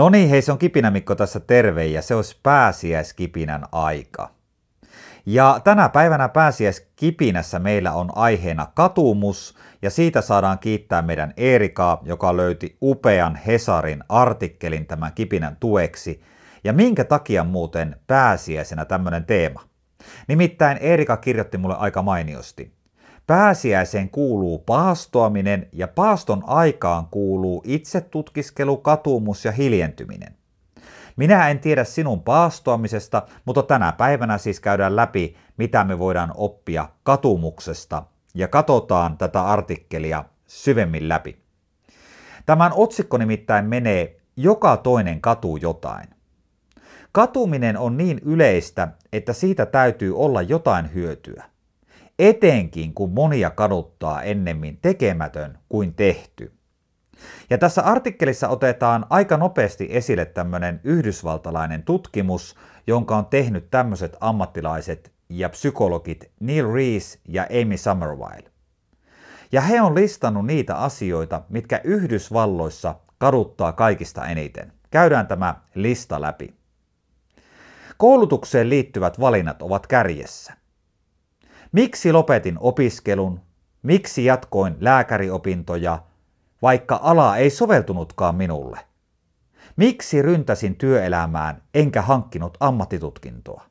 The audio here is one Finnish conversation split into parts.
No niin, hei se on Kipinä Mikko tässä terve ja se olisi pääsiäiskipinän aika. Ja tänä päivänä pääsiäiskipinässä meillä on aiheena katumus ja siitä saadaan kiittää meidän Eerikaa, joka löyti upean Hesarin artikkelin tämän kipinän tueksi. Ja minkä takia muuten pääsiäisenä tämmöinen teema? Nimittäin Erika kirjoitti mulle aika mainiosti. Pääsiäiseen kuuluu paastoaminen ja paaston aikaan kuuluu itsetutkiskelu, katumus ja hiljentyminen. Minä en tiedä sinun paastoamisesta, mutta tänä päivänä siis käydään läpi, mitä me voidaan oppia katumuksesta ja katsotaan tätä artikkelia syvemmin läpi. Tämän otsikko nimittäin menee Joka toinen katuu jotain. Katuminen on niin yleistä, että siitä täytyy olla jotain hyötyä etenkin kun monia kaduttaa ennemmin tekemätön kuin tehty. Ja tässä artikkelissa otetaan aika nopeasti esille tämmöinen yhdysvaltalainen tutkimus, jonka on tehnyt tämmöiset ammattilaiset ja psykologit Neil Rees ja Amy Summerwile. Ja he on listannut niitä asioita, mitkä Yhdysvalloissa kaduttaa kaikista eniten. Käydään tämä lista läpi. Koulutukseen liittyvät valinnat ovat kärjessä. Miksi lopetin opiskelun? Miksi jatkoin lääkäriopintoja, vaikka ala ei soveltunutkaan minulle? Miksi ryntäsin työelämään enkä hankkinut ammattitutkintoa?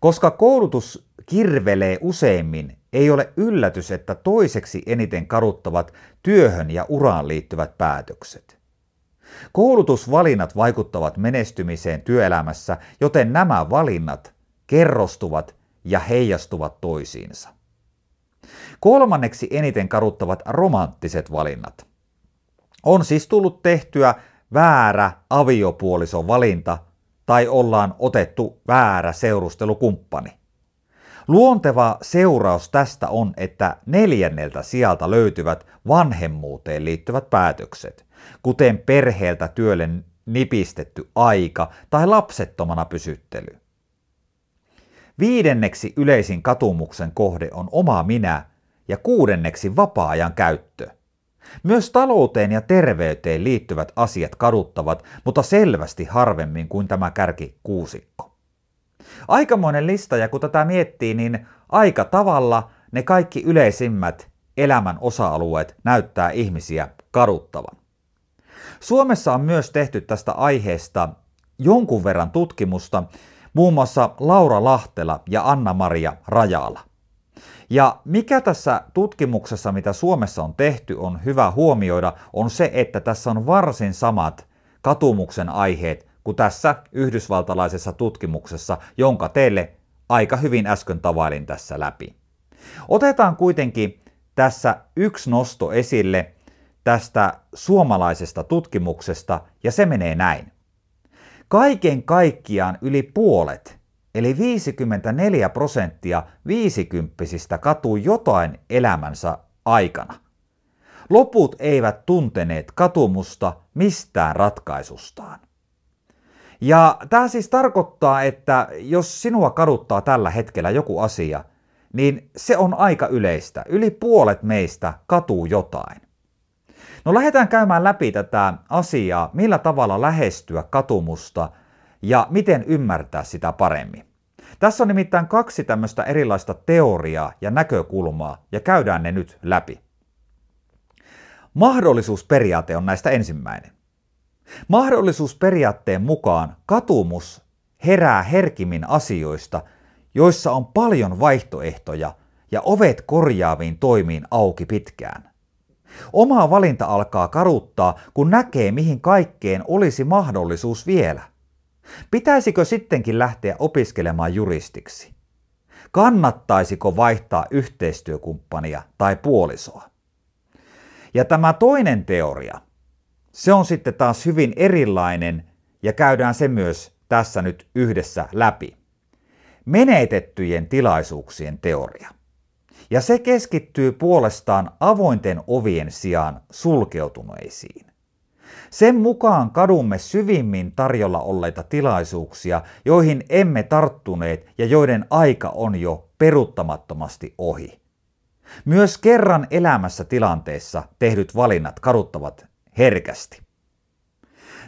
Koska koulutus kirvelee useimmin, ei ole yllätys, että toiseksi eniten karuttavat työhön ja uraan liittyvät päätökset. Koulutusvalinnat vaikuttavat menestymiseen työelämässä, joten nämä valinnat kerrostuvat ja heijastuvat toisiinsa. Kolmanneksi eniten karuttavat romanttiset valinnat. On siis tullut tehtyä väärä aviopuolison valinta tai ollaan otettu väärä seurustelukumppani. Luonteva seuraus tästä on, että neljänneltä sieltä löytyvät vanhemmuuteen liittyvät päätökset, kuten perheeltä työlle nipistetty aika tai lapsettomana pysyttely. Viidenneksi yleisin katumuksen kohde on oma minä ja kuudenneksi vapaa-ajan käyttö. Myös talouteen ja terveyteen liittyvät asiat kaduttavat, mutta selvästi harvemmin kuin tämä kärki kuusikko. Aikamoinen lista ja kun tätä miettii, niin aika tavalla ne kaikki yleisimmät elämän osa-alueet näyttää ihmisiä kaduttavan. Suomessa on myös tehty tästä aiheesta jonkun verran tutkimusta, muun muassa Laura Lahtela ja Anna-Maria Rajala. Ja mikä tässä tutkimuksessa, mitä Suomessa on tehty, on hyvä huomioida, on se, että tässä on varsin samat katumuksen aiheet kuin tässä yhdysvaltalaisessa tutkimuksessa, jonka teille aika hyvin äsken tavailin tässä läpi. Otetaan kuitenkin tässä yksi nosto esille tästä suomalaisesta tutkimuksesta, ja se menee näin. Kaiken kaikkiaan yli puolet, eli 54 prosenttia viisikymppisistä katuu jotain elämänsä aikana. Loput eivät tunteneet katumusta mistään ratkaisusta. Ja tämä siis tarkoittaa, että jos sinua kaduttaa tällä hetkellä joku asia, niin se on aika yleistä. Yli puolet meistä katuu jotain. No lähdetään käymään läpi tätä asiaa, millä tavalla lähestyä katumusta ja miten ymmärtää sitä paremmin. Tässä on nimittäin kaksi tämmöistä erilaista teoriaa ja näkökulmaa ja käydään ne nyt läpi. Mahdollisuusperiaate on näistä ensimmäinen. Mahdollisuusperiaatteen mukaan katumus herää herkimmin asioista, joissa on paljon vaihtoehtoja ja ovet korjaaviin toimiin auki pitkään. Oma valinta alkaa karuttaa, kun näkee, mihin kaikkeen olisi mahdollisuus vielä. Pitäisikö sittenkin lähteä opiskelemaan juristiksi? Kannattaisiko vaihtaa yhteistyökumppania tai puolisoa? Ja tämä toinen teoria, se on sitten taas hyvin erilainen ja käydään se myös tässä nyt yhdessä läpi. Menetettyjen tilaisuuksien teoria ja se keskittyy puolestaan avointen ovien sijaan sulkeutuneisiin. Sen mukaan kadumme syvimmin tarjolla olleita tilaisuuksia, joihin emme tarttuneet ja joiden aika on jo peruttamattomasti ohi. Myös kerran elämässä tilanteessa tehdyt valinnat kaduttavat herkästi.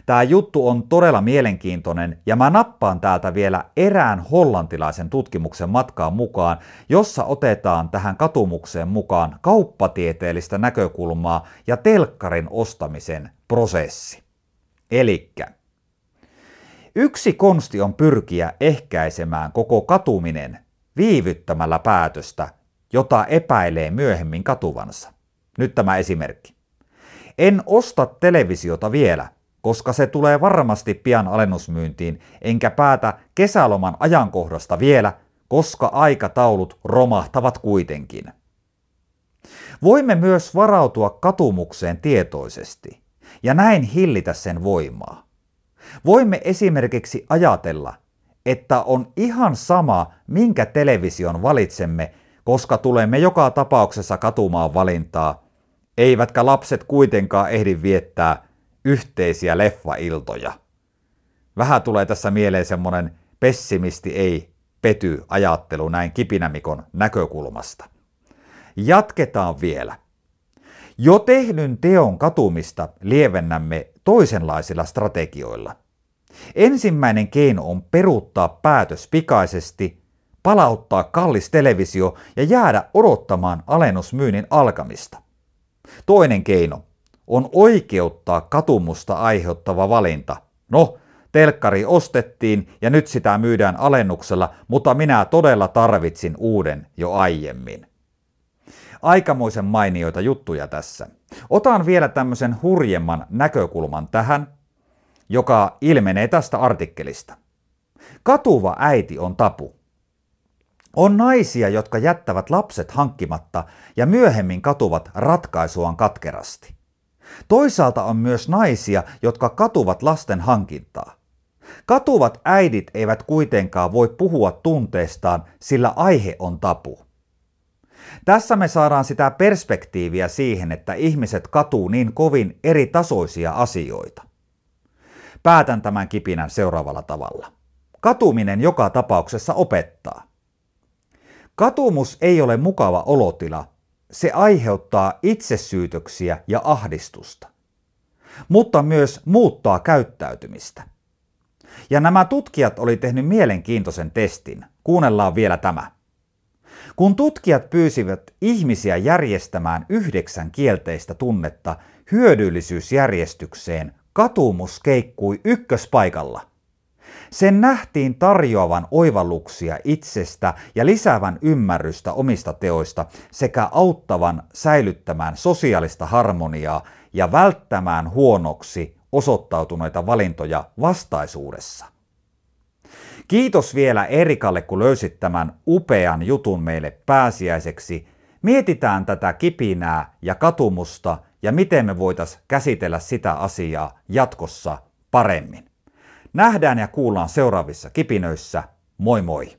Tämä juttu on todella mielenkiintoinen ja mä nappaan täältä vielä erään hollantilaisen tutkimuksen matkaan mukaan, jossa otetaan tähän katumukseen mukaan kauppatieteellistä näkökulmaa ja telkkarin ostamisen prosessi. Elikkä Yksi konsti on pyrkiä ehkäisemään koko katuminen viivyttämällä päätöstä, jota epäilee myöhemmin katuvansa. Nyt tämä esimerkki. En osta televisiota vielä, koska se tulee varmasti pian alennusmyyntiin, enkä päätä kesäloman ajankohdasta vielä, koska aikataulut romahtavat kuitenkin. Voimme myös varautua katumukseen tietoisesti ja näin hillitä sen voimaa. Voimme esimerkiksi ajatella, että on ihan sama, minkä television valitsemme, koska tulemme joka tapauksessa katumaan valintaa, eivätkä lapset kuitenkaan ehdi viettää yhteisiä leffailtoja. Vähän tulee tässä mieleen semmonen pessimisti ei pety ajattelu näin kipinämikon näkökulmasta. Jatketaan vielä. Jo tehdyn teon katumista lievennämme toisenlaisilla strategioilla. Ensimmäinen keino on peruuttaa päätös pikaisesti, palauttaa kallis televisio ja jäädä odottamaan alennusmyynnin alkamista. Toinen keino on oikeuttaa katumusta aiheuttava valinta. No, telkkari ostettiin ja nyt sitä myydään alennuksella, mutta minä todella tarvitsin uuden jo aiemmin. Aikamoisen mainioita juttuja tässä. Otan vielä tämmöisen hurjemman näkökulman tähän, joka ilmenee tästä artikkelista. Katuva äiti on tapu. On naisia, jotka jättävät lapset hankkimatta ja myöhemmin katuvat ratkaisuaan katkerasti. Toisaalta on myös naisia, jotka katuvat lasten hankintaa. Katuvat äidit eivät kuitenkaan voi puhua tunteestaan, sillä aihe on tapu. Tässä me saadaan sitä perspektiiviä siihen, että ihmiset katuu niin kovin eri tasoisia asioita. Päätän tämän kipinän seuraavalla tavalla. Katuminen joka tapauksessa opettaa. Katumus ei ole mukava olotila, se aiheuttaa itsesyytöksiä ja ahdistusta, mutta myös muuttaa käyttäytymistä. Ja nämä tutkijat oli tehnyt mielenkiintoisen testin. Kuunnellaan vielä tämä. Kun tutkijat pyysivät ihmisiä järjestämään yhdeksän kielteistä tunnetta hyödyllisyysjärjestykseen, katumus keikkui ykköspaikalla. Sen nähtiin tarjoavan oivalluksia itsestä ja lisäävän ymmärrystä omista teoista sekä auttavan säilyttämään sosiaalista harmoniaa ja välttämään huonoksi osoittautuneita valintoja vastaisuudessa. Kiitos vielä Erikalle, kun löysit tämän upean jutun meille pääsiäiseksi. Mietitään tätä kipinää ja katumusta ja miten me voitaisiin käsitellä sitä asiaa jatkossa paremmin. Nähdään ja kuullaan seuraavissa kipinöissä. Moi moi!